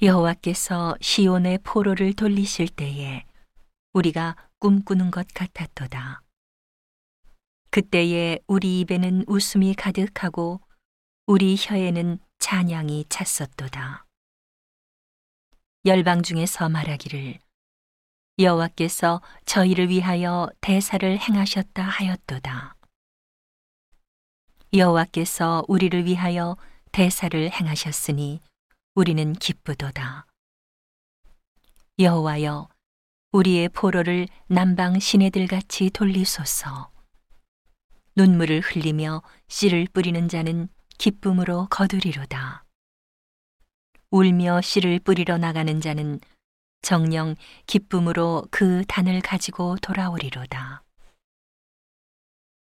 여호와께서 시온의 포로를 돌리실 때에 우리가 꿈꾸는 것 같았도다. 그때에 우리 입에는 웃음이 가득하고 우리 혀에는 찬양이 찼었도다. 열방 중에서 말하기를 여호와께서 저희를 위하여 대사를 행하셨다 하였도다. 여호와께서 우리를 위하여 대사를 행하셨으니 우리는 기쁘도다. 여호와여, 우리의 포로를 남방 시내들 같이 돌리소서. 눈물을 흘리며 씨를 뿌리는 자는 기쁨으로 거두리로다. 울며 씨를 뿌리러 나가는 자는 정령 기쁨으로 그 단을 가지고 돌아오리로다.